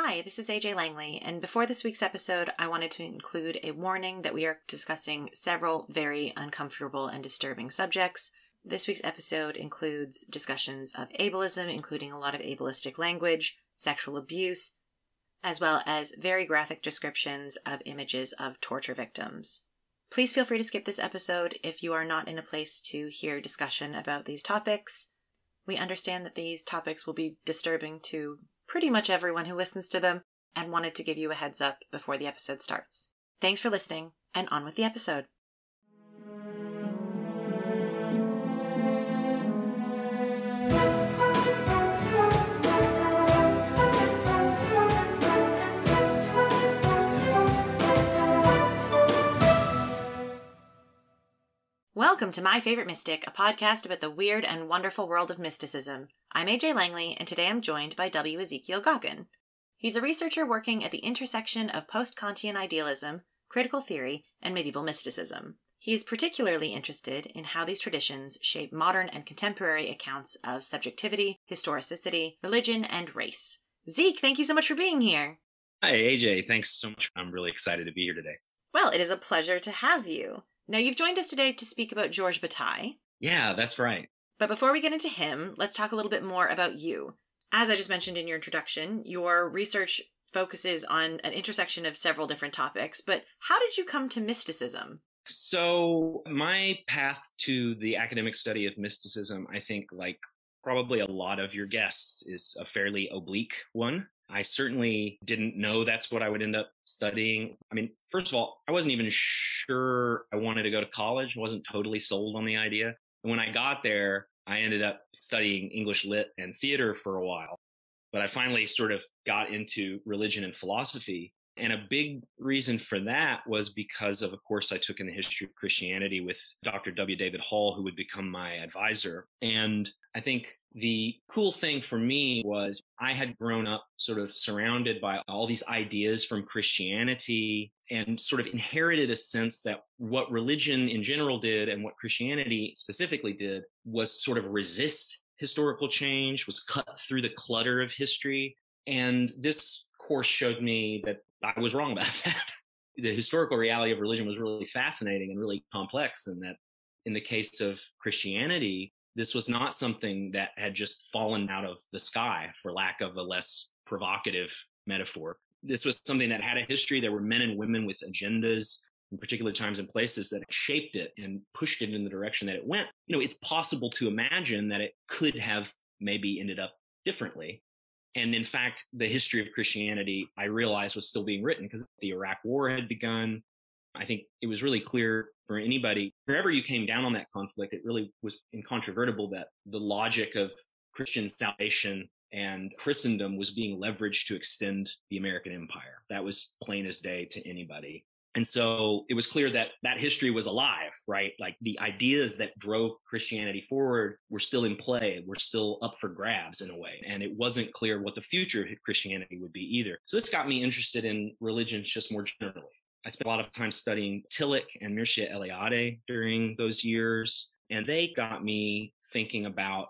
Hi, this is AJ Langley, and before this week's episode, I wanted to include a warning that we are discussing several very uncomfortable and disturbing subjects. This week's episode includes discussions of ableism, including a lot of ableistic language, sexual abuse, as well as very graphic descriptions of images of torture victims. Please feel free to skip this episode if you are not in a place to hear discussion about these topics. We understand that these topics will be disturbing to pretty much everyone who listens to them and wanted to give you a heads up before the episode starts. Thanks for listening, and on with the episode. Welcome to My Favorite Mystic, a podcast about the weird and wonderful world of mysticism. I'm AJ Langley, and today I'm joined by W. Ezekiel Goggin. He's a researcher working at the intersection of post Kantian idealism, critical theory, and medieval mysticism. He is particularly interested in how these traditions shape modern and contemporary accounts of subjectivity, historicity, religion, and race. Zeke, thank you so much for being here. Hi, AJ. Thanks so much. I'm really excited to be here today. Well, it is a pleasure to have you. Now, you've joined us today to speak about Georges Bataille. Yeah, that's right. But before we get into him, let's talk a little bit more about you. As I just mentioned in your introduction, your research focuses on an intersection of several different topics, but how did you come to mysticism? So, my path to the academic study of mysticism, I think, like probably a lot of your guests, is a fairly oblique one. I certainly didn't know that's what I would end up studying. I mean, first of all, I wasn't even sure I wanted to go to college. I wasn't totally sold on the idea. And when I got there, I ended up studying English lit and theater for a while. But I finally sort of got into religion and philosophy. And a big reason for that was because of a course I took in the history of Christianity with Dr. W. David Hall, who would become my advisor. And I think the cool thing for me was I had grown up sort of surrounded by all these ideas from Christianity and sort of inherited a sense that what religion in general did and what Christianity specifically did was sort of resist historical change, was cut through the clutter of history. And this course showed me that I was wrong about that. the historical reality of religion was really fascinating and really complex, and that in the case of Christianity, this was not something that had just fallen out of the sky, for lack of a less provocative metaphor. This was something that had a history. There were men and women with agendas in particular times and places that shaped it and pushed it in the direction that it went. You know, it's possible to imagine that it could have maybe ended up differently. And in fact, the history of Christianity, I realized was still being written because the Iraq war had begun. I think it was really clear for anybody, wherever you came down on that conflict, it really was incontrovertible that the logic of Christian salvation and Christendom was being leveraged to extend the American empire. That was plain as day to anybody. And so it was clear that that history was alive, right? Like the ideas that drove Christianity forward were still in play, were still up for grabs in a way. And it wasn't clear what the future of Christianity would be either. So this got me interested in religions just more generally. I spent a lot of time studying Tillich and Mircea Eliade during those years, and they got me thinking about,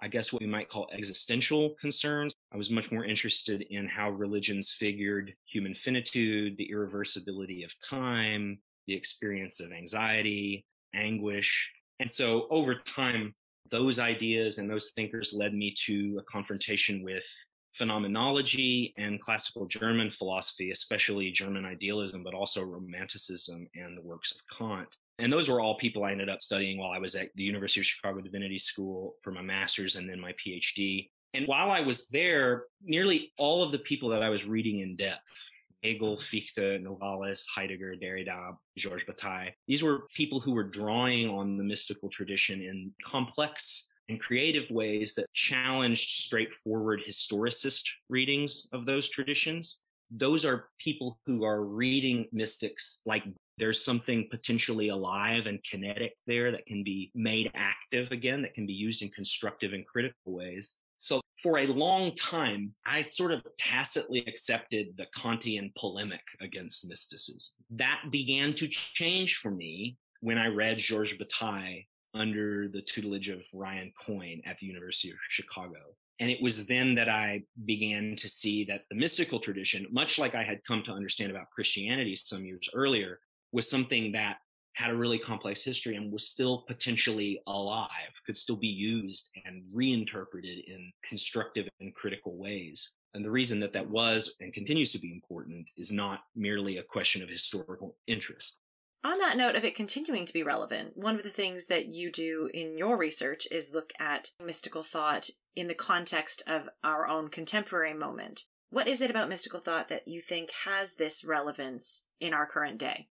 I guess, what we might call existential concerns. I was much more interested in how religions figured human finitude, the irreversibility of time, the experience of anxiety, anguish. And so over time, those ideas and those thinkers led me to a confrontation with phenomenology and classical German philosophy, especially German idealism, but also romanticism and the works of Kant. And those were all people I ended up studying while I was at the University of Chicago Divinity School for my master's and then my PhD. And while I was there, nearly all of the people that I was reading in depth, Hegel, Fichte, Novalis, Heidegger, Derrida, Georges Bataille, these were people who were drawing on the mystical tradition in complex and creative ways that challenged straightforward historicist readings of those traditions. Those are people who are reading mystics like there's something potentially alive and kinetic there that can be made active again, that can be used in constructive and critical ways. So for a long time, I sort of tacitly accepted the Kantian polemic against mysticism. That began to change for me when I read Georges Bataille under the tutelage of Ryan Coyne at the University of Chicago. And it was then that I began to see that the mystical tradition, much like I had come to understand about Christianity some years earlier, was something that had a really complex history and was still potentially alive, could still be used and reinterpreted in constructive and critical ways. And the reason that that was and continues to be important is not merely a question of historical interest. On that note of it continuing to be relevant, one of the things that you do in your research is look at mystical thought in the context of our own contemporary moment. What is it about mystical thought that you think has this relevance in our current day?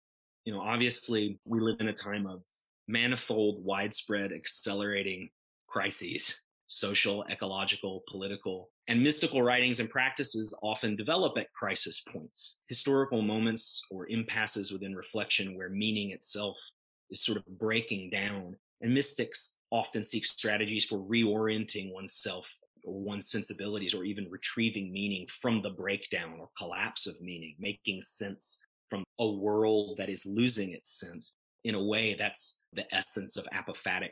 You know, obviously, we live in a time of manifold, widespread, accelerating crises social, ecological, political, and mystical writings and practices often develop at crisis points, historical moments or impasses within reflection where meaning itself is sort of breaking down. And mystics often seek strategies for reorienting oneself or one's sensibilities or even retrieving meaning from the breakdown or collapse of meaning, making sense from a world that is losing its sense. In a way, that's the essence of apophatic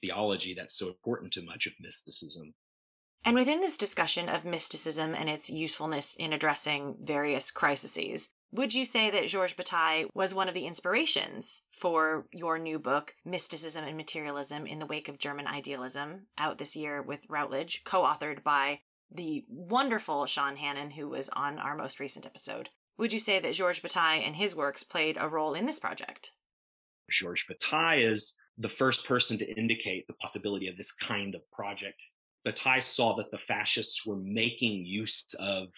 theology that's so important to much of mysticism. And within this discussion of mysticism and its usefulness in addressing various crises, would you say that Georges Bataille was one of the inspirations for your new book, Mysticism and Materialism in the Wake of German Idealism, out this year with Routledge, co authored by the wonderful Sean Hannan, who was on our most recent episode? Would you say that Georges Bataille and his works played a role in this project? Georges Bataille is the first person to indicate the possibility of this kind of project. Bataille saw that the fascists were making use of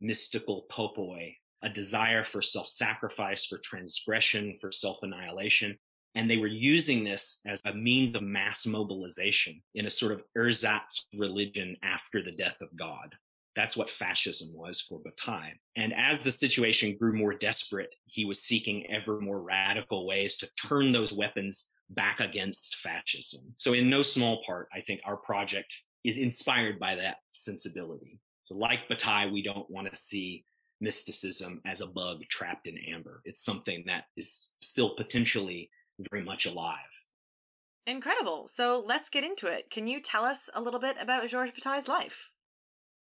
mystical topoi, a desire for self sacrifice, for transgression, for self annihilation. And they were using this as a means of mass mobilization in a sort of ersatz religion after the death of God. That's what fascism was for Bataille. And as the situation grew more desperate, he was seeking ever more radical ways to turn those weapons back against fascism. So, in no small part, I think our project is inspired by that sensibility. So, like Bataille, we don't want to see mysticism as a bug trapped in amber. It's something that is still potentially very much alive. Incredible. So let's get into it. Can you tell us a little bit about Georges Bataille's life?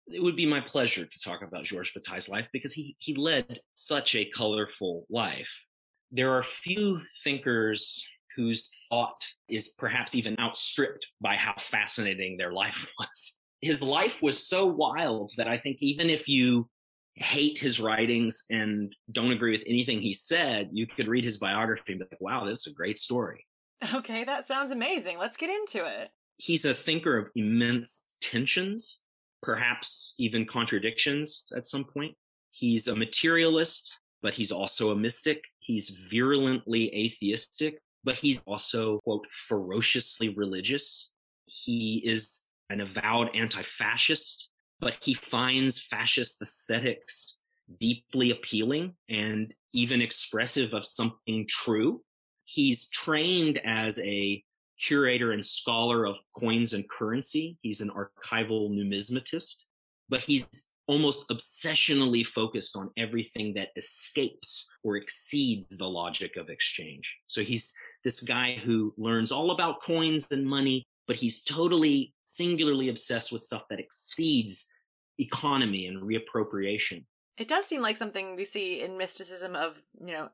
It would be my pleasure to talk about Georges Bataille's life because he, he led such a colorful life. There are few thinkers whose thought is perhaps even outstripped by how fascinating their life was. His life was so wild that I think even if you hate his writings and don't agree with anything he said, you could read his biography and be like, wow, this is a great story. Okay, that sounds amazing. Let's get into it. He's a thinker of immense tensions perhaps even contradictions at some point. He's a materialist, but he's also a mystic. He's virulently atheistic, but he's also, quote, ferociously religious. He is an avowed anti fascist, but he finds fascist aesthetics deeply appealing and even expressive of something true. He's trained as a curator and scholar of coins and currency. He's an archival numismatist, but he's almost obsessionally focused on everything that escapes or exceeds the logic of exchange. So he's this guy who learns all about coins and money, but he's totally singularly obsessed with stuff that exceeds economy and reappropriation. It does seem like something we see in mysticism of, you know,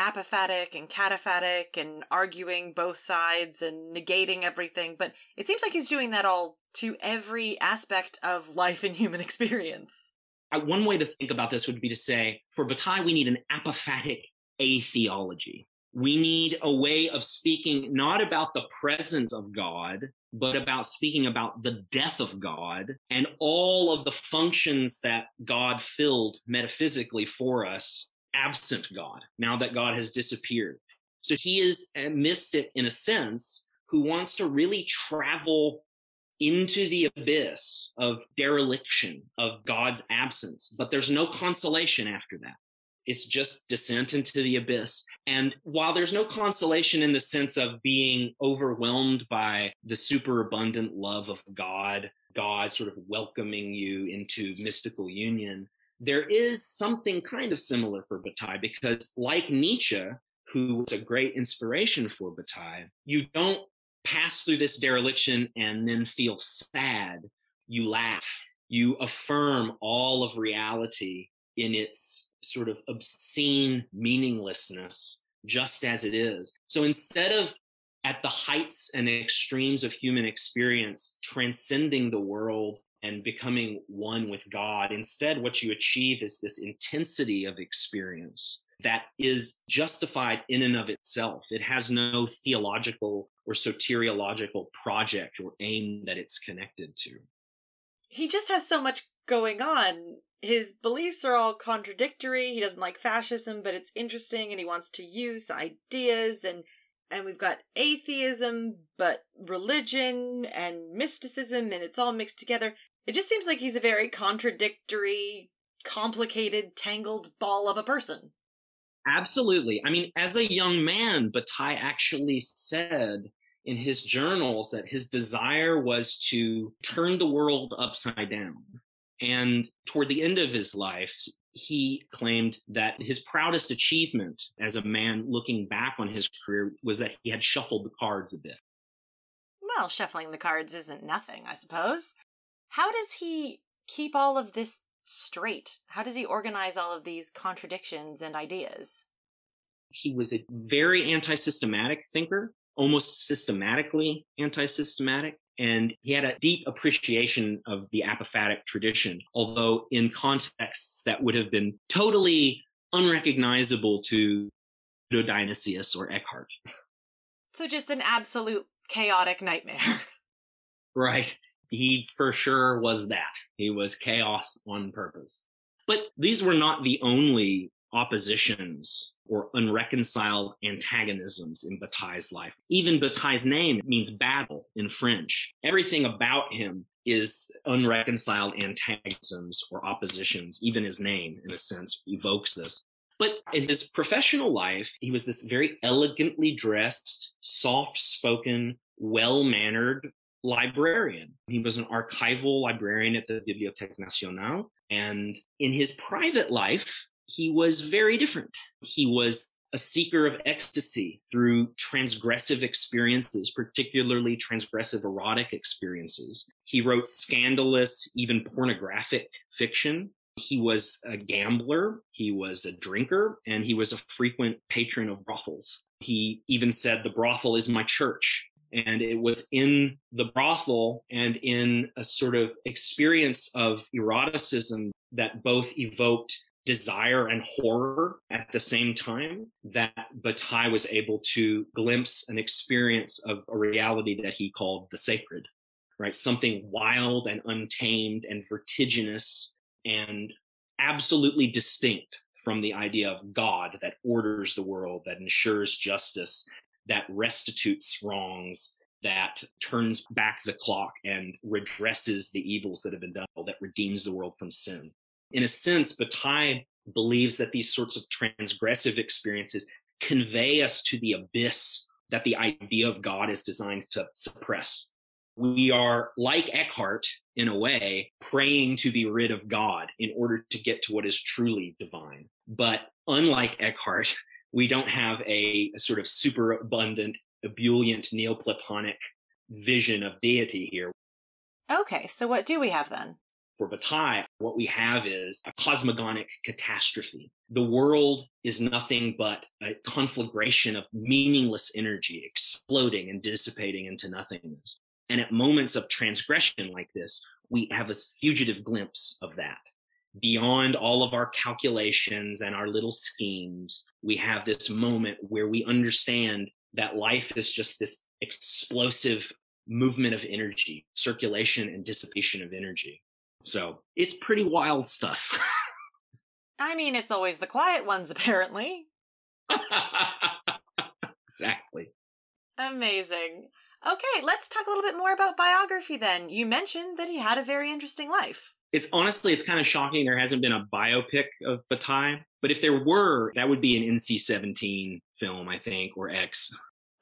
apophatic and cataphatic and arguing both sides and negating everything, but it seems like he's doing that all to every aspect of life and human experience. One way to think about this would be to say, for Bataille, we need an apophatic atheology. We need a way of speaking not about the presence of God, but about speaking about the death of God and all of the functions that God filled metaphysically for us absent God, now that God has disappeared. So he is a mystic in a sense who wants to really travel into the abyss of dereliction, of God's absence. But there's no consolation after that. It's just descent into the abyss. And while there's no consolation in the sense of being overwhelmed by the superabundant love of God, God sort of welcoming you into mystical union, there is something kind of similar for Bataille because, like Nietzsche, who was a great inspiration for Bataille, you don't pass through this dereliction and then feel sad. you laugh, you affirm all of reality in its sort of obscene meaninglessness, just as it is. So instead of at the heights and extremes of human experience, transcending the world and becoming one with God. Instead, what you achieve is this intensity of experience that is justified in and of itself. It has no theological or soteriological project or aim that it's connected to. He just has so much going on. His beliefs are all contradictory. He doesn't like fascism, but it's interesting and he wants to use ideas and and we've got atheism, but religion and mysticism, and it's all mixed together. It just seems like he's a very contradictory, complicated, tangled ball of a person. Absolutely. I mean, as a young man, Bataille actually said in his journals that his desire was to turn the world upside down. And toward the end of his life, he claimed that his proudest achievement as a man looking back on his career was that he had shuffled the cards a bit. Well, shuffling the cards isn't nothing, I suppose. How does he keep all of this straight? How does he organize all of these contradictions and ideas? He was a very anti systematic thinker, almost systematically anti systematic. And he had a deep appreciation of the apophatic tradition, although in contexts that would have been totally unrecognizable to Dionysius or Eckhart. So just an absolute chaotic nightmare. right. He for sure was that. He was chaos on purpose. But these were not the only oppositions or unreconciled antagonisms in Bataille's life. Even Bataille's name means battle in French. Everything about him is unreconciled antagonisms or oppositions. Even his name, in a sense, evokes this. But in his professional life, he was this very elegantly dressed, soft spoken, well mannered librarian. He was an archival librarian at the Bibliothèque Nationale. And in his private life, he was very different. He was a seeker of ecstasy through transgressive experiences, particularly transgressive erotic experiences. He wrote scandalous, even pornographic fiction. He was a gambler, he was a drinker, and he was a frequent patron of brothels. He even said, The brothel is my church. And it was in the brothel and in a sort of experience of eroticism that both evoked desire and horror at the same time that Bataille was able to glimpse an experience of a reality that he called the sacred, right? Something wild and untamed and vertiginous and absolutely distinct from the idea of God that orders the world, that ensures justice, that restitutes wrongs, that turns back the clock and redresses the evils that have been done, that redeems the world from sin in a sense, Bataille believes that these sorts of transgressive experiences convey us to the abyss that the idea of God is designed to suppress. We are like Eckhart, in a way, praying to be rid of God in order to get to what is truly divine. But unlike Eckhart, we don't have a, a sort of superabundant, ebullient, Neoplatonic vision of deity here. Okay, so what do we have then? For Bataille, what we have is a cosmogonic catastrophe. The world is nothing but a conflagration of meaningless energy exploding and dissipating into nothingness. And at moments of transgression like this, we have a fugitive glimpse of that. Beyond all of our calculations and our little schemes, we have this moment where we understand that life is just this explosive movement of energy, circulation and dissipation of energy. So it's pretty wild stuff. I mean, it's always the quiet ones, apparently. exactly. Amazing. Okay, let's talk a little bit more about biography then. You mentioned that he had a very interesting life. It's honestly, it's kind of shocking there hasn't been a biopic of Bataille. But if there were, that would be an NC 17 film, I think, or X.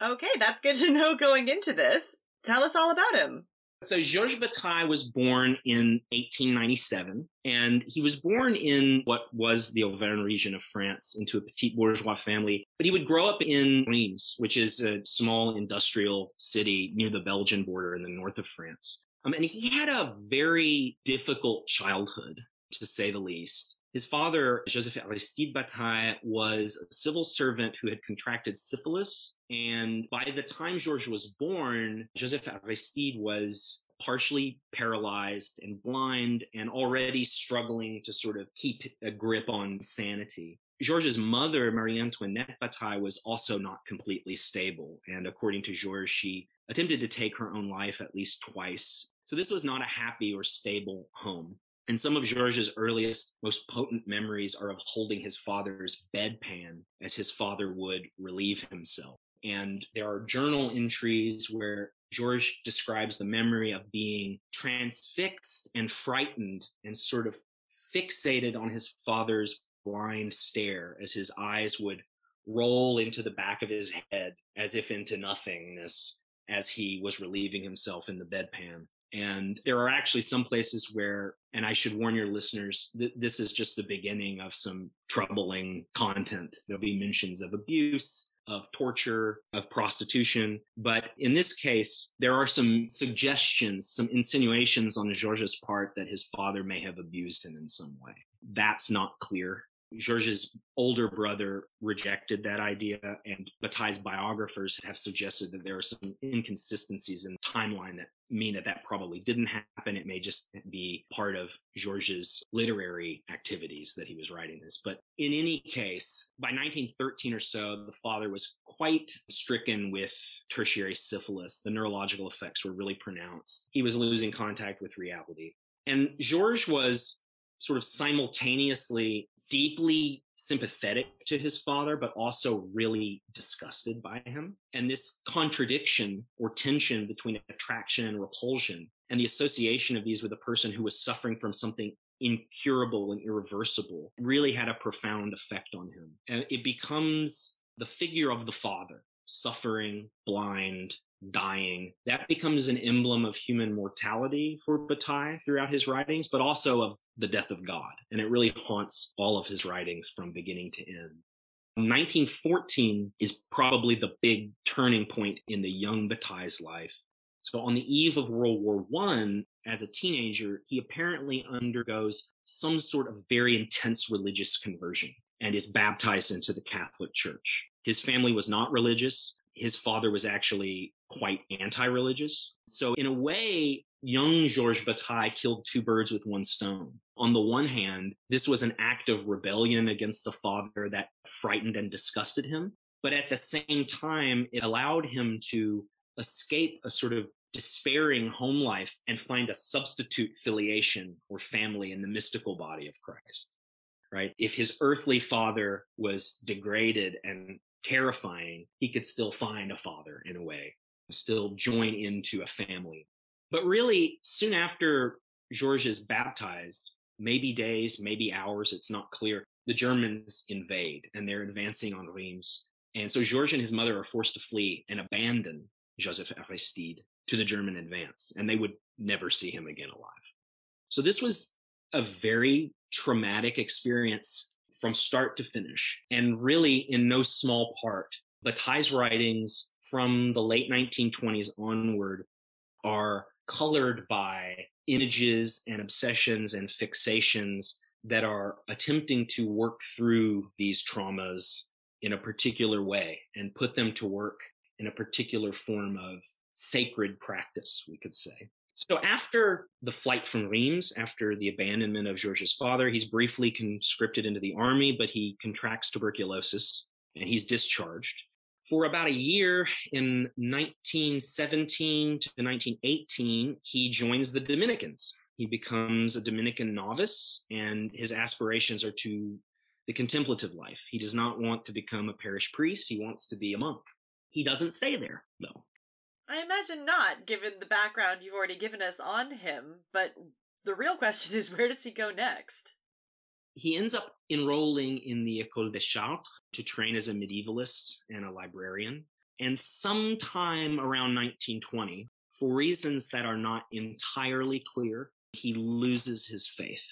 Okay, that's good to know going into this. Tell us all about him. So Georges Bataille was born in 1897, and he was born in what was the Auvergne region of France into a petit bourgeois family. But he would grow up in Reims, which is a small industrial city near the Belgian border in the north of France. Um, and he had a very difficult childhood, to say the least. His father, Joseph Aristide Bataille, was a civil servant who had contracted syphilis. And by the time Georges was born, Joseph Aristide was partially paralyzed and blind and already struggling to sort of keep a grip on sanity. Georges' mother, Marie Antoinette Bataille, was also not completely stable. And according to Georges, she attempted to take her own life at least twice. So this was not a happy or stable home. And some of Georges' earliest, most potent memories are of holding his father's bedpan as his father would relieve himself. And there are journal entries where Georges describes the memory of being transfixed and frightened and sort of fixated on his father's blind stare as his eyes would roll into the back of his head as if into nothingness as he was relieving himself in the bedpan. And there are actually some places where, and I should warn your listeners, th- this is just the beginning of some troubling content. There'll be mentions of abuse, of torture, of prostitution. But in this case, there are some suggestions, some insinuations on Georges' part that his father may have abused him in some way. That's not clear. Georges' older brother rejected that idea, and Bataille's biographers have suggested that there are some inconsistencies in the timeline that mean that that probably didn't happen. It may just be part of Georges' literary activities that he was writing this. But in any case, by 1913 or so, the father was quite stricken with tertiary syphilis. The neurological effects were really pronounced. He was losing contact with reality. And Georges was sort of simultaneously deeply sympathetic to his father, but also really disgusted by him. And this contradiction or tension between attraction and repulsion and the association of these with a person who was suffering from something incurable and irreversible really had a profound effect on him. And it becomes the figure of the father, suffering, blind, dying. That becomes an emblem of human mortality for Bataille throughout his writings, but also of the death of God. And it really haunts all of his writings from beginning to end. 1914 is probably the big turning point in the young Bataille's life. So on the eve of World War I, as a teenager, he apparently undergoes some sort of very intense religious conversion and is baptized into the Catholic Church. His family was not religious. His father was actually quite anti-religious. So in a way, young Georges Bataille killed two birds with one stone. On the one hand, this was an act of rebellion against the father that frightened and disgusted him. But at the same time, it allowed him to escape a sort of despairing home life and find a substitute filiation or family in the mystical body of Christ. Right? If his earthly father was degraded and terrifying, he could still find a father in a way, still join into a family. But really, soon after Georges is baptized, maybe days, maybe hours, it's not clear, the Germans invade and they're advancing on Reims. And so Georges and his mother are forced to flee and abandon Joseph Aristide to the German advance, and they would never see him again alive. So this was a very traumatic experience from start to finish, and really in no small part. Bataille's writings from the late 1920s onward are colored by images and obsessions and fixations that are attempting to work through these traumas in a particular way and put them to work in a particular form of sacred practice, we could say. So after the flight from Reims, after the abandonment of Georges' father, he's briefly conscripted into the army, but he contracts tuberculosis and he's discharged for about a year in 1917 to 1918, he joins the Dominicans. He becomes a Dominican novice, and his aspirations are to the contemplative life. He does not want to become a parish priest, he wants to be a monk. He doesn't stay there, though. I imagine not, given the background you've already given us on him, but the real question is where does he go next? he ends up enrolling in the École des Chartes to train as a medievalist and a librarian. And sometime around 1920, for reasons that are not entirely clear, he loses his faith.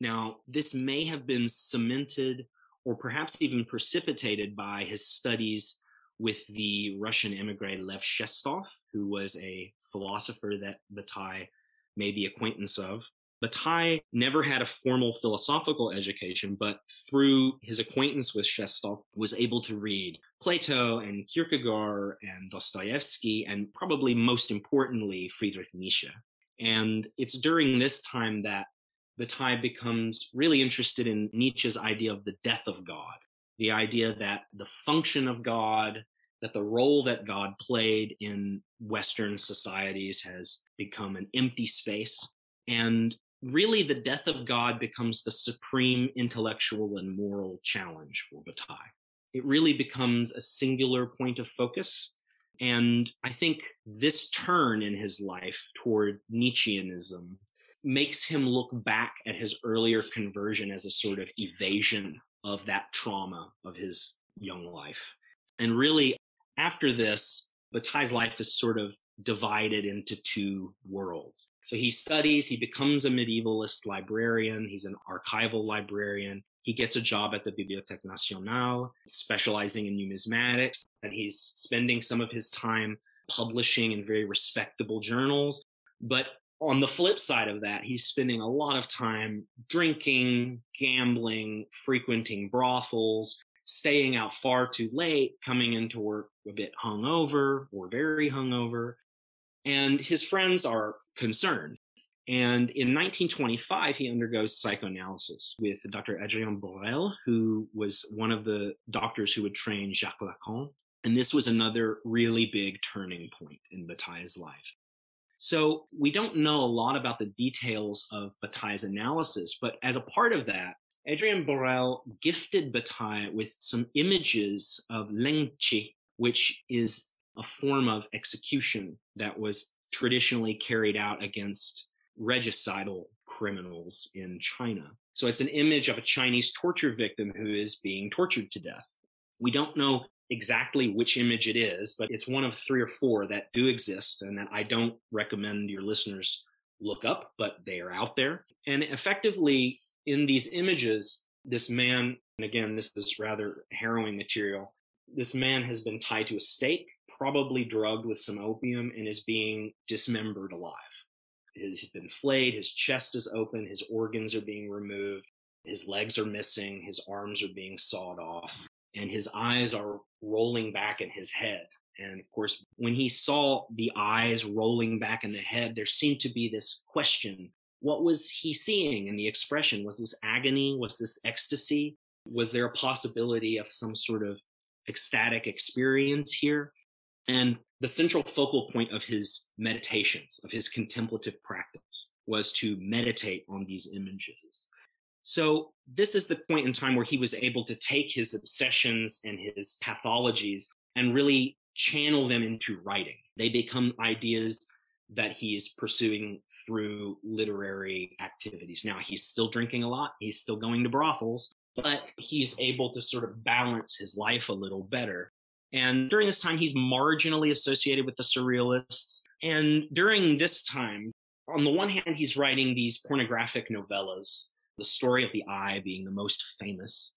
Now, this may have been cemented or perhaps even precipitated by his studies with the Russian emigre Lev Shestov, who was a philosopher that Bataille made the acquaintance of. Bataille never had a formal philosophical education, but through his acquaintance with Chestov was able to read Plato and Kierkegaard and Dostoevsky, and probably most importantly, Friedrich Nietzsche. And it's during this time that Bataille becomes really interested in Nietzsche's idea of the death of God, the idea that the function of God, that the role that God played in Western societies has become an empty space. And really, the death of God becomes the supreme intellectual and moral challenge for Bataille. It really becomes a singular point of focus. And I think this turn in his life toward Nietzscheanism makes him look back at his earlier conversion as a sort of evasion of that trauma of his young life. And really, after this, Bataille's life is sort of divided into two worlds. So he studies, he becomes a medievalist librarian, he's an archival librarian. He gets a job at the Bibliothèque Nationale, specializing in numismatics, and he's spending some of his time publishing in very respectable journals. But on the flip side of that, he's spending a lot of time drinking, gambling, frequenting brothels, staying out far too late, coming into work a bit hungover or very hungover. And his friends are concerned. And in 1925, he undergoes psychoanalysis with Dr. Adrien Borel, who was one of the doctors who would train Jacques Lacan. And this was another really big turning point in Bataille's life. So we don't know a lot about the details of Bataille's analysis, but as a part of that, Adrien Borel gifted Bataille with some images of lingchi, which is a form of execution that was traditionally carried out against regicidal criminals in China. So it's an image of a Chinese torture victim who is being tortured to death. We don't know exactly which image it is, but it's one of three or four that do exist and that I don't recommend your listeners look up, but they are out there. And effectively, in these images, this man, and again, this is rather harrowing material, this man has been tied to a stake, probably drugged with some opium, and is being dismembered alive. He's been flayed, his chest is open, his organs are being removed, his legs are missing, his arms are being sawed off and his eyes are rolling back in his head. And of course, when he saw the eyes rolling back in the head, there seemed to be this question what was he seeing in the expression? Was this agony? Was this ecstasy? Was there a possibility of some sort of ecstatic experience here? And the central focal point of his meditations, of his contemplative practice, was to meditate on these images. So this is the point in time where he was able to take his obsessions and his pathologies and really channel them into writing. They become ideas that he's pursuing through literary activities. Now he's still drinking a lot, he's still going to brothels, but he's able to sort of balance his life a little better. And during this time, he's marginally associated with the surrealists. And during this time, on the one hand, he's writing these pornographic novellas the story of the eye being the most famous.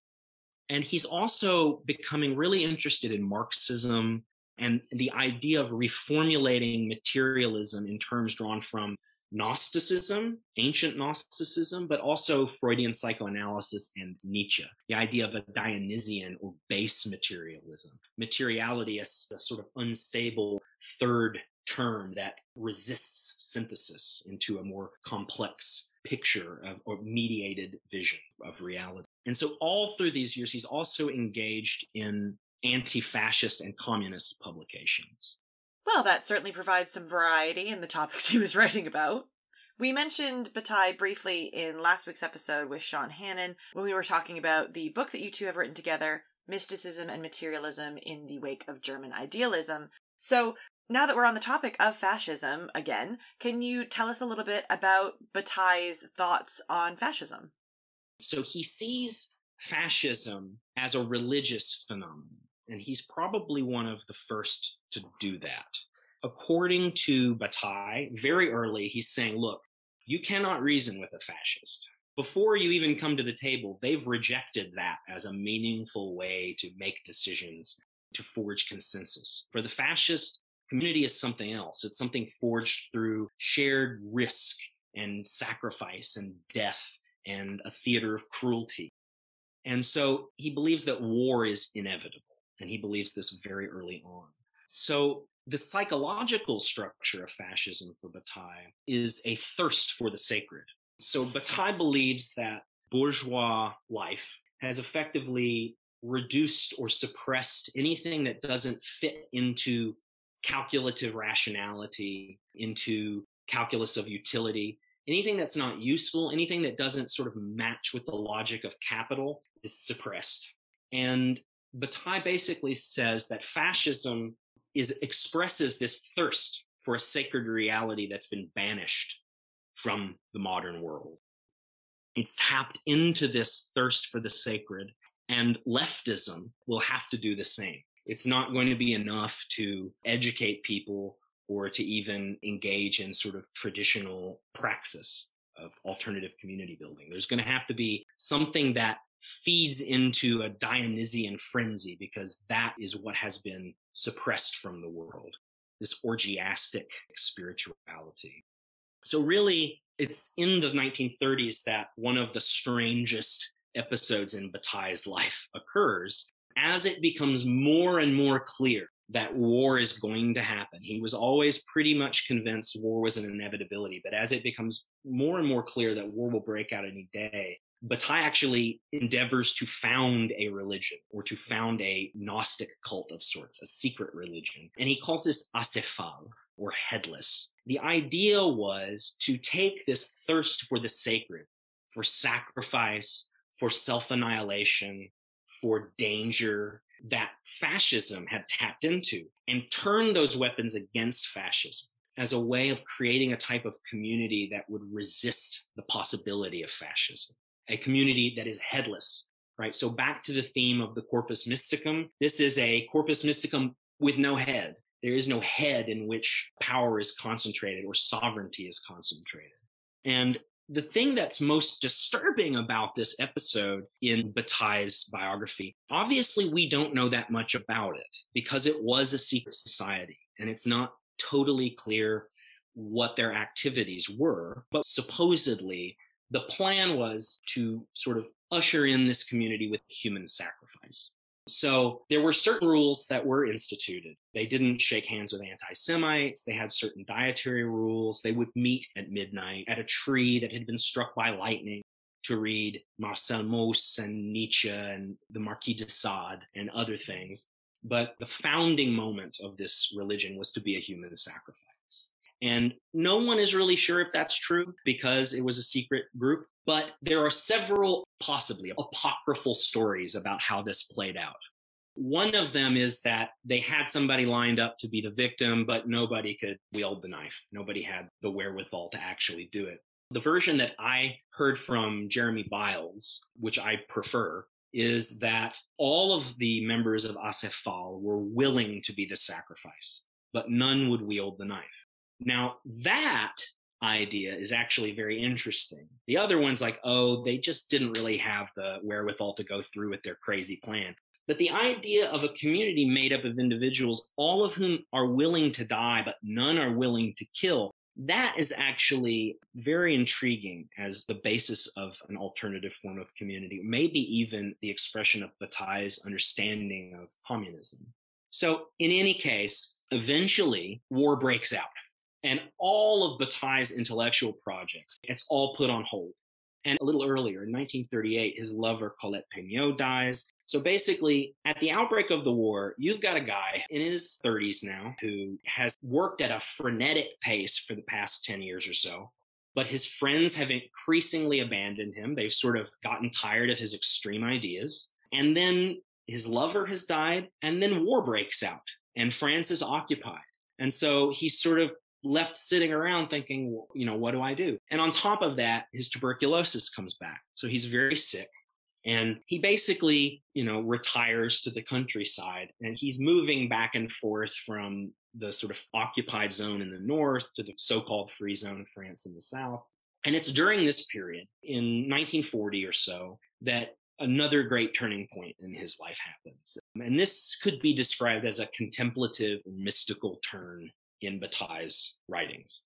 And he's also becoming really interested in Marxism and the idea of reformulating materialism in terms drawn from Gnosticism, ancient Gnosticism, but also Freudian psychoanalysis and Nietzsche, the idea of a Dionysian or base materialism, materiality as a sort of unstable third term that resists synthesis into a more complex picture of or mediated vision of reality. And so all through these years, he's also engaged in anti-fascist and communist publications. Well, that certainly provides some variety in the topics he was writing about. We mentioned Bataille briefly in last week's episode with Sean Hannan when we were talking about the book that you two have written together, Mysticism and Materialism in the Wake of German Idealism. So now that we're on the topic of fascism again, can you tell us a little bit about Bataille's thoughts on fascism? So he sees fascism as a religious phenomenon, and he's probably one of the first to do that. According to Bataille, very early, he's saying, look, you cannot reason with a fascist. Before you even come to the table, they've rejected that as a meaningful way to make decisions, to forge consensus. For the fascist, Community is something else. It's something forged through shared risk and sacrifice and death and a theater of cruelty. And so he believes that war is inevitable, and he believes this very early on. So the psychological structure of fascism for Bataille is a thirst for the sacred. So Bataille believes that bourgeois life has effectively reduced or suppressed anything that doesn't fit into calculative rationality, into calculus of utility. Anything that's not useful, anything that doesn't sort of match with the logic of capital is suppressed. And Bataille basically says that fascism is expresses this thirst for a sacred reality that's been banished from the modern world. It's tapped into this thirst for the sacred, and leftism will have to do the same. It's not going to be enough to educate people or to even engage in sort of traditional praxis of alternative community building. There's going to have to be something that feeds into a Dionysian frenzy because that is what has been suppressed from the world, this orgiastic spirituality. So, really, it's in the 1930s that one of the strangest episodes in Bataille's life occurs as it becomes more and more clear that war is going to happen. He was always pretty much convinced war was an inevitability, but as it becomes more and more clear that war will break out any day, Bataille actually endeavors to found a religion or to found a Gnostic cult of sorts, a secret religion. And he calls this acéphale or headless. The idea was to take this thirst for the sacred, for sacrifice, for self annihilation, for danger that fascism had tapped into and turn those weapons against fascism as a way of creating a type of community that would resist the possibility of fascism a community that is headless, right? So back to the theme of the corpus mysticum. This is a corpus mysticum with no head. There is no head in which power is concentrated or sovereignty is concentrated. And the thing that's most disturbing about this episode in Bataille's biography, obviously we don't know that much about it because it was a secret society and it's not totally clear what their activities were, but supposedly the plan was to sort of usher in this community with human sacrifice. So there were certain rules that were instituted. They didn't shake hands with anti Semites. They had certain dietary rules. They would meet at midnight at a tree that had been struck by lightning to read Marcel Mauss and Nietzsche and the Marquis de Sade and other things. But the founding moment of this religion was to be a human sacrifice. And no one is really sure if that's true because it was a secret group. But there are several possibly apocryphal stories about how this played out. One of them is that they had somebody lined up to be the victim, but nobody could wield the knife. Nobody had the wherewithal to actually do it. The version that I heard from Jeremy Biles, which I prefer, is that all of the members of acéphale were willing to be the sacrifice, but none would wield the knife. Now, that idea is actually very interesting. The other one's like, oh, they just didn't really have the wherewithal to go through with their crazy plan. But the idea of a community made up of individuals, all of whom are willing to die, but none are willing to kill, that is actually very intriguing as the basis of an alternative form of community, maybe even the expression of Bataille's understanding of communism. So, in any case, eventually war breaks out and all of Bataille's intellectual projects, it's all put on hold. And a little earlier, in 1938, his lover Colette Peignot dies. So basically, at the outbreak of the war, you've got a guy in his 30s now who has worked at a frenetic pace for the past 10 years or so. But his friends have increasingly abandoned him. They've sort of gotten tired of his extreme ideas. And then his lover has died, and then war breaks out, and France is occupied. And so he's sort of left sitting around thinking, you know, what do I do? And on top of that, his tuberculosis comes back. So he's very sick. And he basically, you know, retires to the countryside and he's moving back and forth from the sort of occupied zone in the north to the so called free zone of France in the south. And it's during this period in 1940 or so that another great turning point in his life happens. And this could be described as a contemplative mystical turn in Bataille's writings.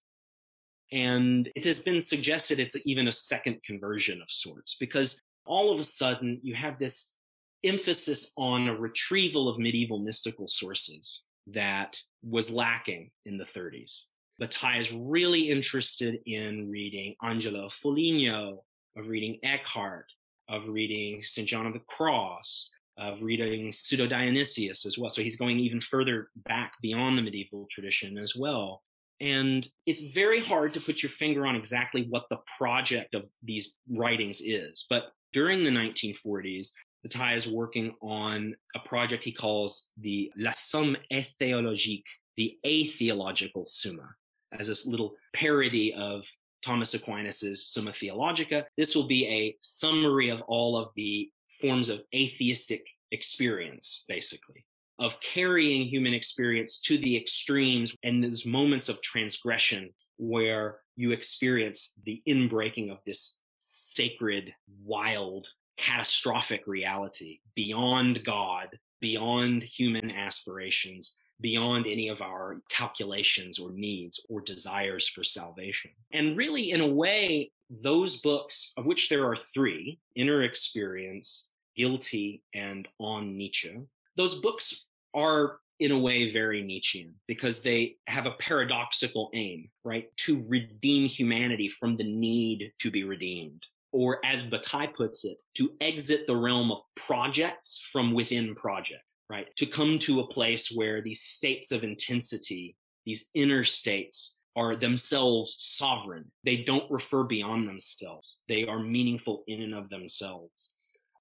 And it has been suggested it's even a second conversion of sorts because all of a sudden you have this emphasis on a retrieval of medieval mystical sources that was lacking in the 30s. Bataille is really interested in reading Angelo Foligno, of reading Eckhart, of reading St. John of the Cross, of reading Pseudo Dionysius as well. So he's going even further back beyond the medieval tradition as well. And it's very hard to put your finger on exactly what the project of these writings is. But during the 1940s, Bataille is working on a project he calls the La Somme Athéologique, the Atheological Summa, as this little parody of Thomas Aquinas's Summa Theologica. This will be a summary of all of the forms of atheistic experience, basically, of carrying human experience to the extremes and those moments of transgression where you experience the inbreaking of this sacred, wild, catastrophic reality beyond God, beyond human aspirations, beyond any of our calculations or needs or desires for salvation. And really, in a way, those books, of which there are three Inner Experience, Guilty, and On Nietzsche, those books are in a way very Nietzschean because they have a paradoxical aim, right? To redeem humanity from the need to be redeemed. Or as Bataille puts it, to exit the realm of projects from within project right? To come to a place where these states of intensity, these inner states, are themselves sovereign. They don't refer beyond themselves. They are meaningful in and of themselves.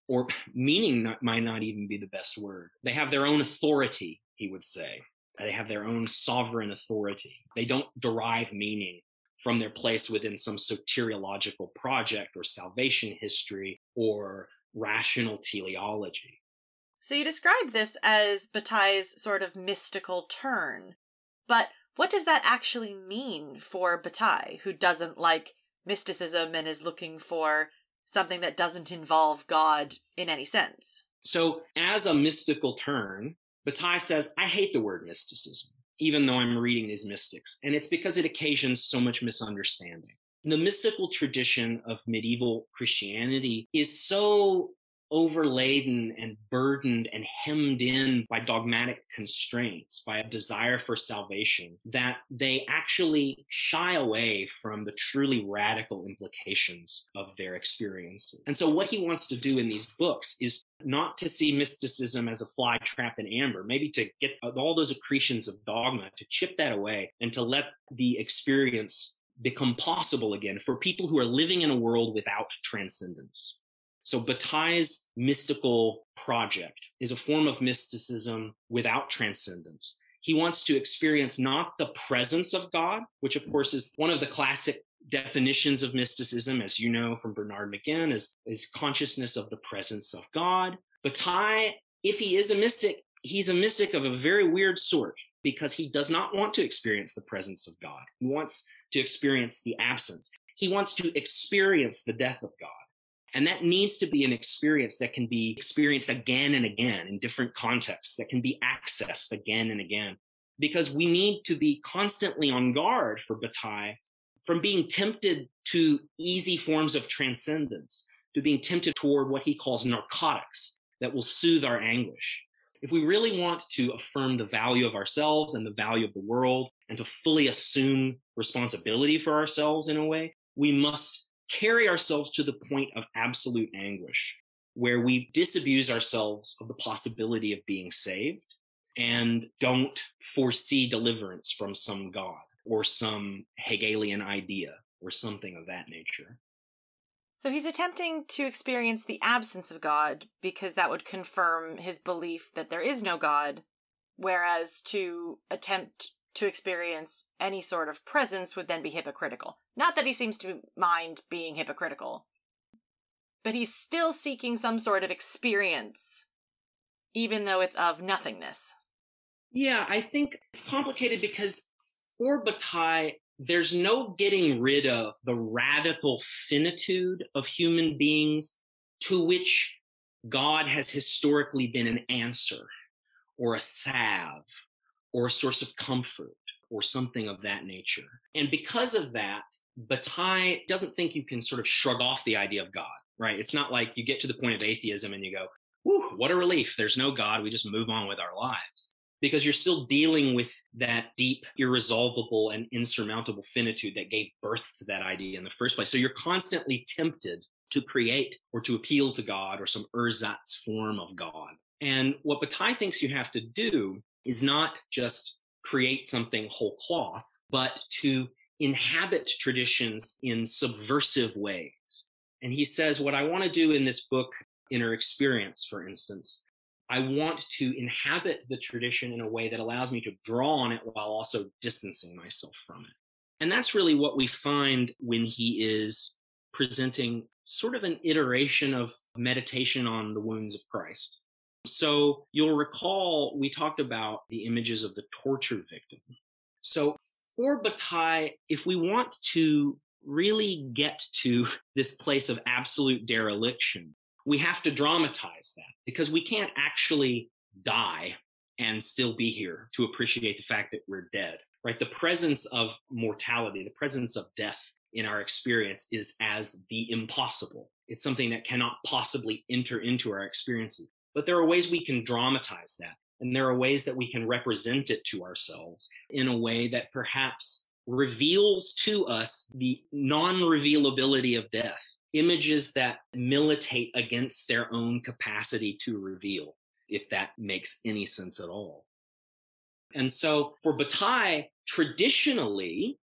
Or meaning not, might not even be the best word. They have their own authority, he would say. They have their own sovereign authority. They don't derive meaning from their place within some soteriological project or salvation history or rational teleology. So you describe this as Bataille's sort of mystical turn. But what does that actually mean for Bataille, who doesn't like mysticism and is looking for something that doesn't involve God in any sense? So, as a mystical turn, Bataille says, I hate the word mysticism, even though I'm reading these mystics. And it's because it occasions so much misunderstanding. The mystical tradition of medieval Christianity is so overladen and burdened and hemmed in by dogmatic constraints, by a desire for salvation, that they actually shy away from the truly radical implications of their experiences. And so, what he wants to do in these books is not to see mysticism as a fly trapped in amber, maybe to get all those accretions of dogma, to chip that away and to let the experience become possible again for people who are living in a world without transcendence. So Bataille's mystical project is a form of mysticism without transcendence. He wants to experience not the presence of God, which of course is one of the classic definitions of mysticism, as you know from Bernard McGinn, is, is consciousness of the presence of God. Bataille, if he is a mystic, he's a mystic of a very weird sort because he does not want to experience the presence of God. He wants to experience the absence. He wants to experience the death of God. And that needs to be an experience that can be experienced again and again in different contexts, that can be accessed again and again. Because we need to be constantly on guard for Bataille from being tempted to easy forms of transcendence, to being tempted toward what he calls narcotics that will soothe our anguish. If we really want to affirm the value of ourselves and the value of the world and to fully assume responsibility for ourselves in a way, we must carry ourselves to the point of absolute anguish, where we disabuse ourselves of the possibility of being saved and don't foresee deliverance from some God or some Hegelian idea or something of that nature. So he's attempting to experience the absence of God because that would confirm his belief that there is no God, whereas to attempt to experience any sort of presence would then be hypocritical. Not that he seems to mind being hypocritical, but he's still seeking some sort of experience, even though it's of nothingness. Yeah, I think it's complicated because for Bataille, there's no getting rid of the radical finitude of human beings to which God has historically been an answer or a salve or a source of comfort or something of that nature. And because of that, Bataille doesn't think you can sort of shrug off the idea of God, right? It's not like you get to the point of atheism and you go, Whew, what a relief. There's no God. We just move on with our lives. Because you're still dealing with that deep, irresolvable, and insurmountable finitude that gave birth to that idea in the first place. So you're constantly tempted to create or to appeal to God or some ersatz form of God. And what Bataille thinks you have to do is not just create something whole cloth, but to inhabit traditions in subversive ways. And he says, What I want to do in this book, Inner Experience, for instance, I want to inhabit the tradition in a way that allows me to draw on it while also distancing myself from it. And that's really what we find when he is presenting sort of an iteration of meditation on the wounds of Christ. So you'll recall we talked about the images of the torture victim. So for Bataille, if we want to really get to this place of absolute dereliction, we have to dramatize that because we can't actually die and still be here to appreciate the fact that we're dead, right? The presence of mortality, the presence of death in our experience is as the impossible. It's something that cannot possibly enter into our experiences. But there are ways we can dramatize that. And there are ways that we can represent it to ourselves in a way that perhaps reveals to us the non revealability of death, images that militate against their own capacity to reveal, if that makes any sense at all. And so for Bataille, traditionally,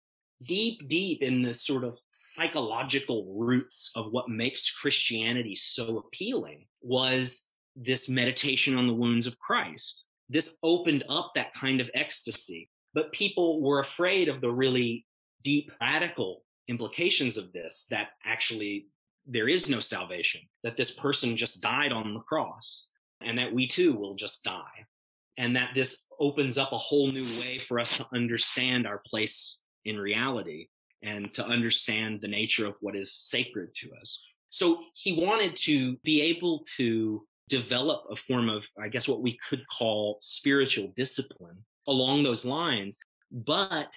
deep, deep in the sort of psychological roots of what makes Christianity so appealing was this meditation on the wounds of Christ. This opened up that kind of ecstasy, but people were afraid of the really deep, radical implications of this that actually there is no salvation, that this person just died on the cross, and that we too will just die. And that this opens up a whole new way for us to understand our place in reality and to understand the nature of what is sacred to us. So he wanted to be able to develop a form of, I guess, what we could call spiritual discipline along those lines. But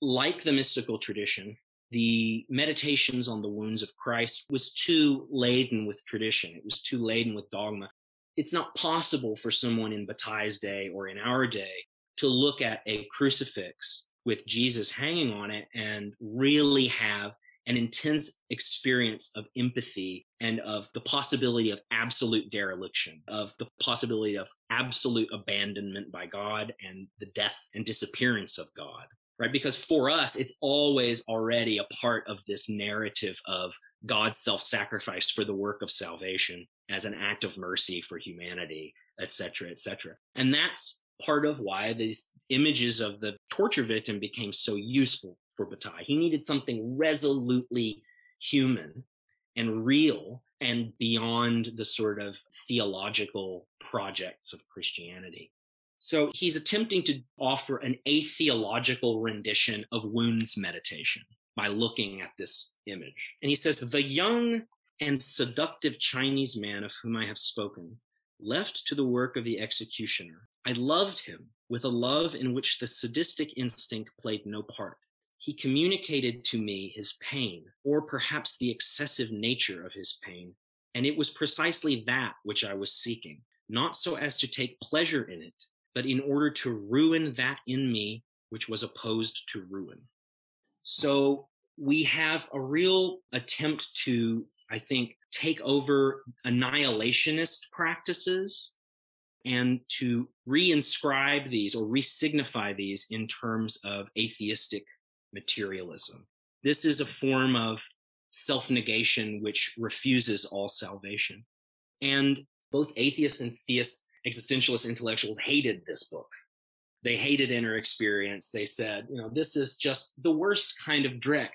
like the mystical tradition, the meditations on the wounds of Christ was too laden with tradition. It was too laden with dogma. It's not possible for someone in Bataille's day or in our day to look at a crucifix with Jesus hanging on it and really have an intense experience of empathy and of the possibility of absolute dereliction, of the possibility of absolute abandonment by God and the death and disappearance of God, right? Because for us, it's always already a part of this narrative of God's self sacrifice for the work of salvation as an act of mercy for humanity, et cetera, et cetera. And that's part of why these images of the torture victim became so useful for Bataille. He needed something resolutely human and real and beyond the sort of theological projects of Christianity. So he's attempting to offer an atheological rendition of wounds meditation by looking at this image. And he says, The young and seductive Chinese man of whom I have spoken, left to the work of the executioner, I loved him with a love in which the sadistic instinct played no part he communicated to me his pain, or perhaps the excessive nature of his pain, and it was precisely that which I was seeking, not so as to take pleasure in it, but in order to ruin that in me which was opposed to ruin. So we have a real attempt to, I think, take over annihilationist practices and to reinscribe these or resignify these in terms of atheistic materialism. This is a form of self negation which refuses all salvation. And both atheists and theist existentialist intellectuals hated this book. They hated inner experience. They said, you know, this is just the worst kind of dreck.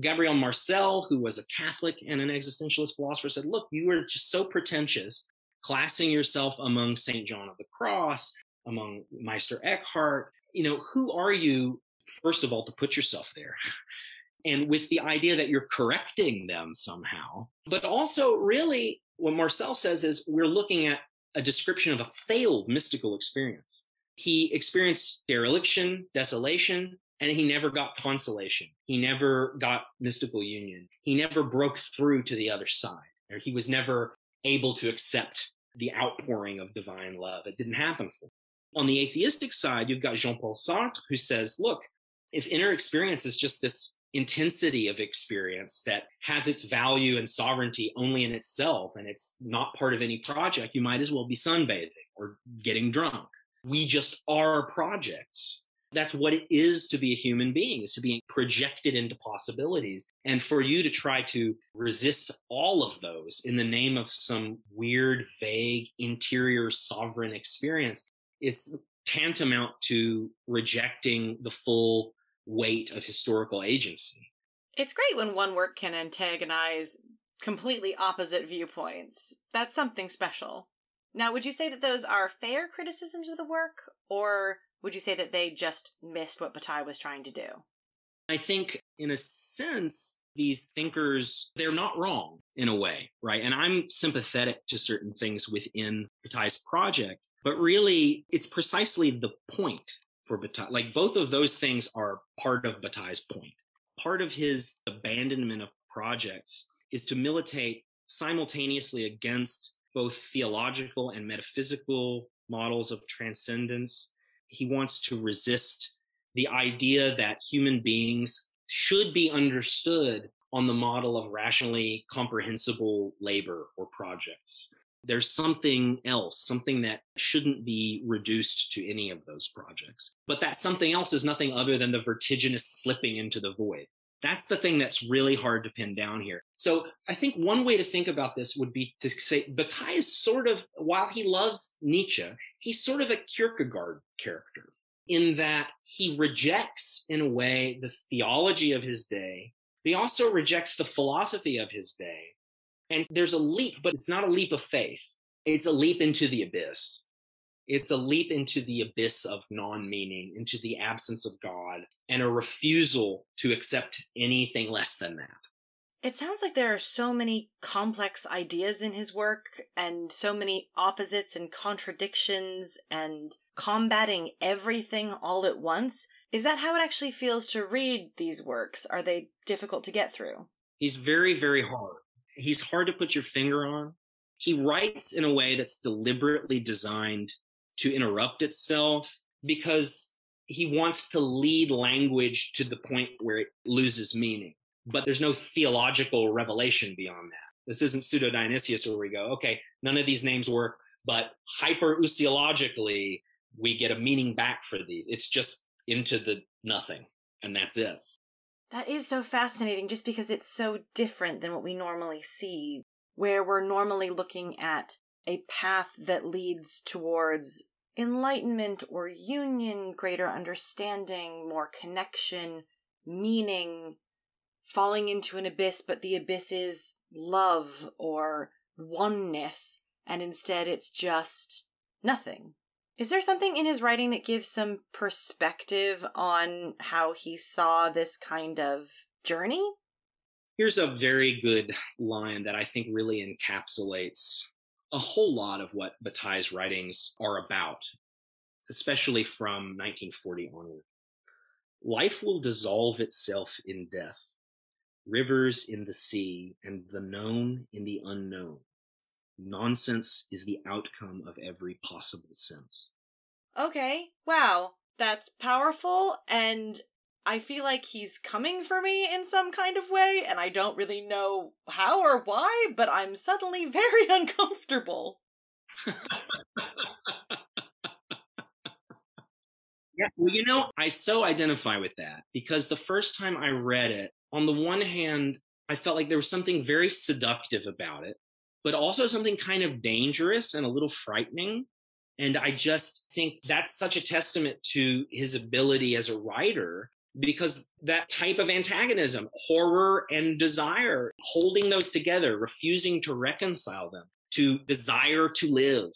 Gabriel Marcel, who was a Catholic and an existentialist philosopher, said, look, you are just so pretentious, classing yourself among St. John of the Cross, among Meister Eckhart. You know, who are you first of all, to put yourself there. and with the idea that you're correcting them somehow. But also, really, what Marcel says is we're looking at a description of a failed mystical experience. He experienced dereliction, desolation, and he never got consolation. He never got mystical union. He never broke through to the other side, or he was never able to accept the outpouring of divine love. It didn't happen for him. On the atheistic side, you've got Jean Paul Sartre, who says, look, if inner experience is just this intensity of experience that has its value and sovereignty only in itself and it's not part of any project, you might as well be sunbathing or getting drunk. We just are projects. That's what it is to be a human being, is to be projected into possibilities. And for you to try to resist all of those in the name of some weird, vague, interior sovereign experience, it's tantamount to rejecting the full weight of historical agency. It's great when one work can antagonize completely opposite viewpoints. That's something special. Now, would you say that those are fair criticisms of the work, or would you say that they just missed what Bataille was trying to do? I think, in a sense, these thinkers, they're not wrong in a way, right? And I'm sympathetic to certain things within Bataille's project, but really, it's precisely the point for Bataille. Like both of those things are part of Bataille's point. Part of his abandonment of projects is to militate simultaneously against both theological and metaphysical models of transcendence. He wants to resist the idea that human beings should be understood on the model of rationally comprehensible labor or projects there's something else, something that shouldn't be reduced to any of those projects. But that something else is nothing other than the vertiginous slipping into the void. That's the thing that's really hard to pin down here. So I think one way to think about this would be to say Bataille is sort of, while he loves Nietzsche, he's sort of a Kierkegaard character in that he rejects, in a way, the theology of his day. He also rejects the philosophy of his day and there's a leap, but it's not a leap of faith. It's a leap into the abyss. It's a leap into the abyss of non meaning, into the absence of God, and a refusal to accept anything less than that. It sounds like there are so many complex ideas in his work and so many opposites and contradictions and combating everything all at once. Is that how it actually feels to read these works? Are they difficult to get through? He's very, very hard he's hard to put your finger on. He writes in a way that's deliberately designed to interrupt itself because he wants to lead language to the point where it loses meaning. But there's no theological revelation beyond that. This isn't pseudo Dionysius where we go, okay, none of these names work, but hyperousiologically, we get a meaning back for these. It's just into the nothing, and that's it. That is so fascinating just because it's so different than what we normally see, where we're normally looking at a path that leads towards enlightenment or union, greater understanding, more connection, meaning, falling into an abyss, but the abyss is love or oneness, and instead it's just nothing. Is there something in his writing that gives some perspective on how he saw this kind of journey? Here's a very good line that I think really encapsulates a whole lot of what Bataille's writings are about, especially from 1940 onward. Life will dissolve itself in death, rivers in the sea, and the known in the unknown. Nonsense is the outcome of every possible sense. Okay, wow, that's powerful, and I feel like he's coming for me in some kind of way, and I don't really know how or why, but I'm suddenly very uncomfortable. Yeah, well, you know, I so identify with that because the first time I read it, on the one hand, I felt like there was something very seductive about it but also something kind of dangerous and a little frightening. And I just think that's such a testament to his ability as a writer because that type of antagonism, horror and desire, holding those together, refusing to reconcile them, to desire to live,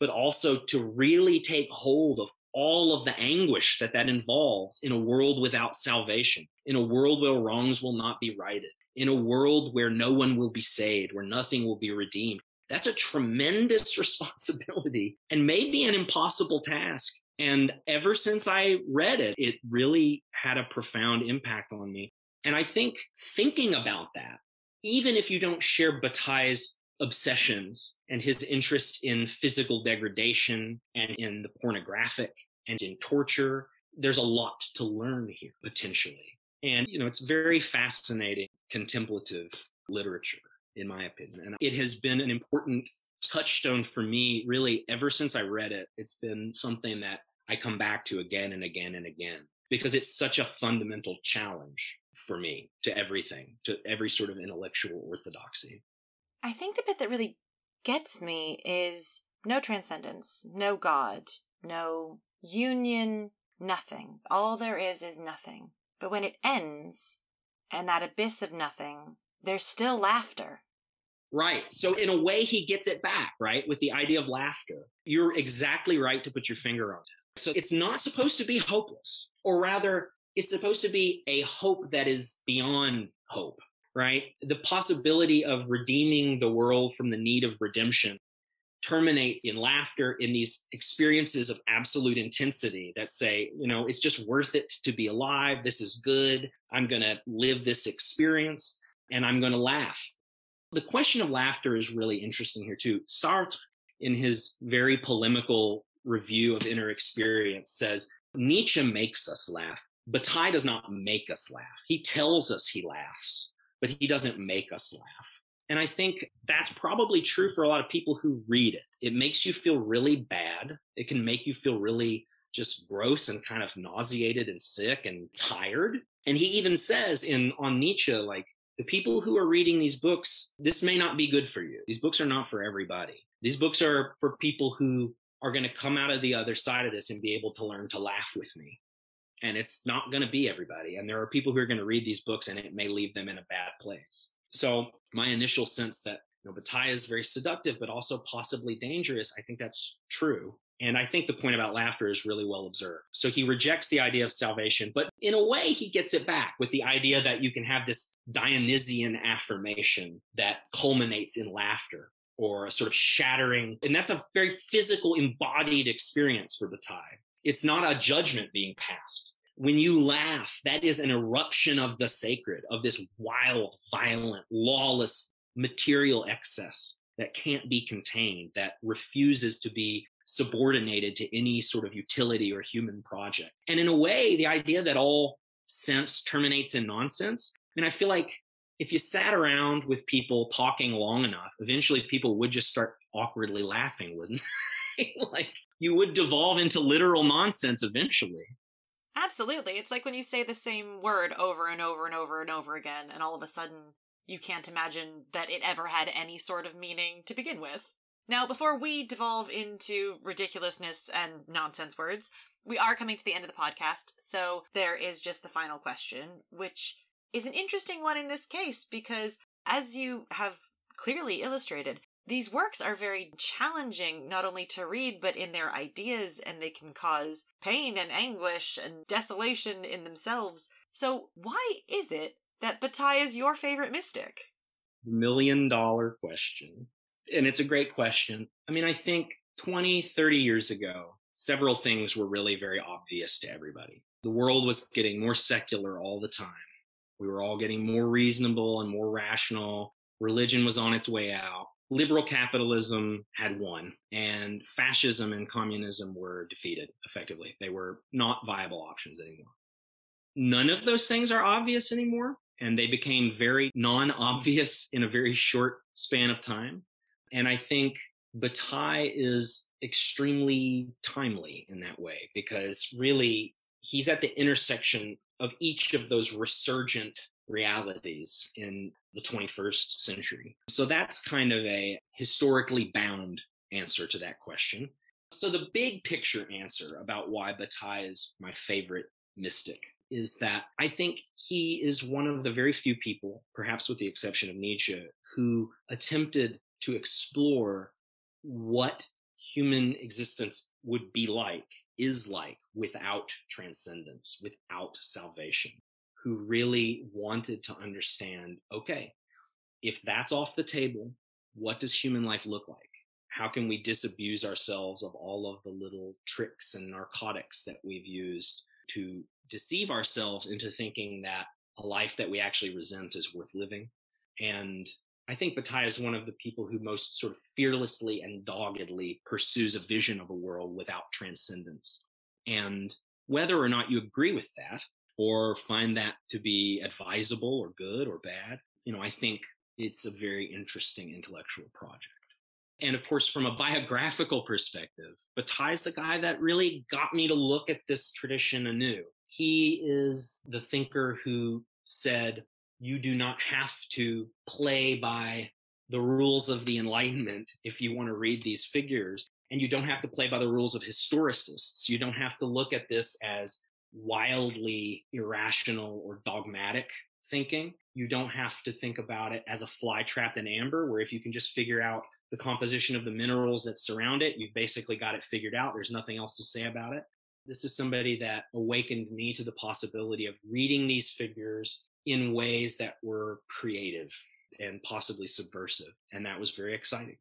but also to really take hold of all of the anguish that that involves in a world without salvation, in a world where wrongs will not be righted, in a world where no one will be saved, where nothing will be redeemed. That's a tremendous responsibility and maybe an impossible task. And ever since I read it, it really had a profound impact on me. And I think thinking about that, even if you don't share Bataille's obsessions and his interest in physical degradation and in the pornographic and in torture, there's a lot to learn here potentially. And, you know, it's very fascinating contemplative literature, in my opinion. And it has been an important touchstone for me really ever since I read it. It's been something that I come back to again and again and again because it's such a fundamental challenge for me to everything, to every sort of intellectual orthodoxy. I think the bit that really gets me is no transcendence, no God, no union, nothing. All there is is nothing. But when it ends, and that abyss of nothing, there's still laughter. Right. So, in a way, he gets it back, right? With the idea of laughter. You're exactly right to put your finger on it. So, it's not supposed to be hopeless, or rather, it's supposed to be a hope that is beyond hope, right? The possibility of redeeming the world from the need of redemption terminates in laughter in these experiences of absolute intensity that say, you know, it's just worth it to be alive. This is good. I'm going to live this experience and I'm going to laugh. The question of laughter is really interesting here too. Sartre, in his very polemical review of inner experience, says Nietzsche makes us laugh. Bataille does not make us laugh. He tells us he laughs, but he doesn't make us laugh. And I think that's probably true for a lot of people who read it. It makes you feel really bad. It can make you feel really just gross and kind of nauseated and sick and tired. And he even says in on Nietzsche, like, the people who are reading these books, this may not be good for you. These books are not for everybody. These books are for people who are going to come out of the other side of this and be able to learn to laugh with me. And it's not going to be everybody. And there are people who are going to read these books and it may leave them in a bad place. So my initial sense that you know, Bataille is very seductive, but also possibly dangerous, I think that's true. And I think the point about laughter is really well observed. So he rejects the idea of salvation, but in a way, he gets it back with the idea that you can have this Dionysian affirmation that culminates in laughter or a sort of shattering. And that's a very physical, embodied experience for Bataille. It's not a judgment being passed when you laugh, that is an eruption of the sacred, of this wild, violent, lawless material excess that can't be contained, that refuses to be subordinated to any sort of utility or human project. And in a way, the idea that all sense terminates in nonsense, I mean, I feel like if you sat around with people talking long enough, eventually people would just start awkwardly laughing, wouldn't they? like you would devolve into literal nonsense eventually. Absolutely. It's like when you say the same word over and over and over and over again, and all of a sudden you can't imagine that it ever had any sort of meaning to begin with. Now, before we devolve into ridiculousness and nonsense words, we are coming to the end of the podcast, so there is just the final question, which is an interesting one in this case because, as you have clearly illustrated, these works are very challenging, not only to read, but in their ideas, and they can cause pain and anguish and desolation in themselves. So, why is it that Bataille is your favorite mystic? Million dollar question. And it's a great question. I mean, I think 20, 30 years ago, several things were really very obvious to everybody. The world was getting more secular all the time. We were all getting more reasonable and more rational. Religion was on its way out liberal capitalism had won and fascism and communism were defeated effectively. They were not viable options anymore. None of those things are obvious anymore, and they became very non obvious in a very short span of time. And I think Bataille is extremely timely in that way because really he's at the intersection of each of those resurgent realities in the 21st century. So that's kind of a historically bound answer to that question. So the big picture answer about why Bataille is my favorite mystic is that I think he is one of the very few people, perhaps with the exception of Nietzsche, who attempted to explore what human existence would be like, is like, without transcendence, without salvation who really wanted to understand okay, if that's off the table, what does human life look like? How can we disabuse ourselves of all of the little tricks and narcotics that we've used to deceive ourselves into thinking that a life that we actually resent is worth living? And I think Bataille is one of the people who most sort of fearlessly and doggedly pursues a vision of a world without transcendence. And whether or not you agree with that or find that to be advisable or good or bad, you know, I think it's a very interesting intellectual project. And of course, from a biographical perspective, Bataille's the guy that really got me to look at this tradition anew. He is the thinker who said, you do not have to play by the rules of the Enlightenment if you want to read these figures. And you don't have to play by the rules of historicists. You don't have to look at this as wildly irrational or dogmatic thinking. You don't have to think about it as a fly trapped in amber, where if you can just figure out the composition of the minerals that surround it, you've basically got it figured out. There's nothing else to say about it. This is somebody that awakened me to the possibility of reading these figures in ways that were creative and possibly subversive. And that was very exciting.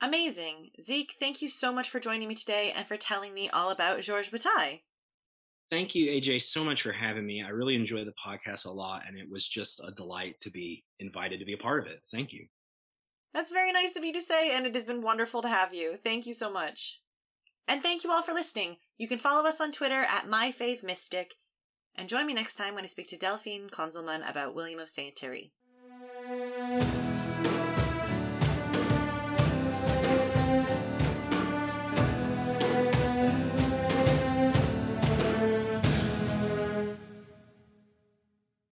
Amazing. Zeke, thank you so much for joining me today and for telling me all about Georges Bataille. Thank you, AJ, so much for having me. I really enjoy the podcast a lot, and it was just a delight to be invited to be a part of it. Thank you. That's very nice of you to say, and it has been wonderful to have you. Thank you so much. And thank you all for listening. You can follow us on Twitter at MyFavMystic, and join me next time when I speak to Delphine Konzelman about William of Saint Thierry.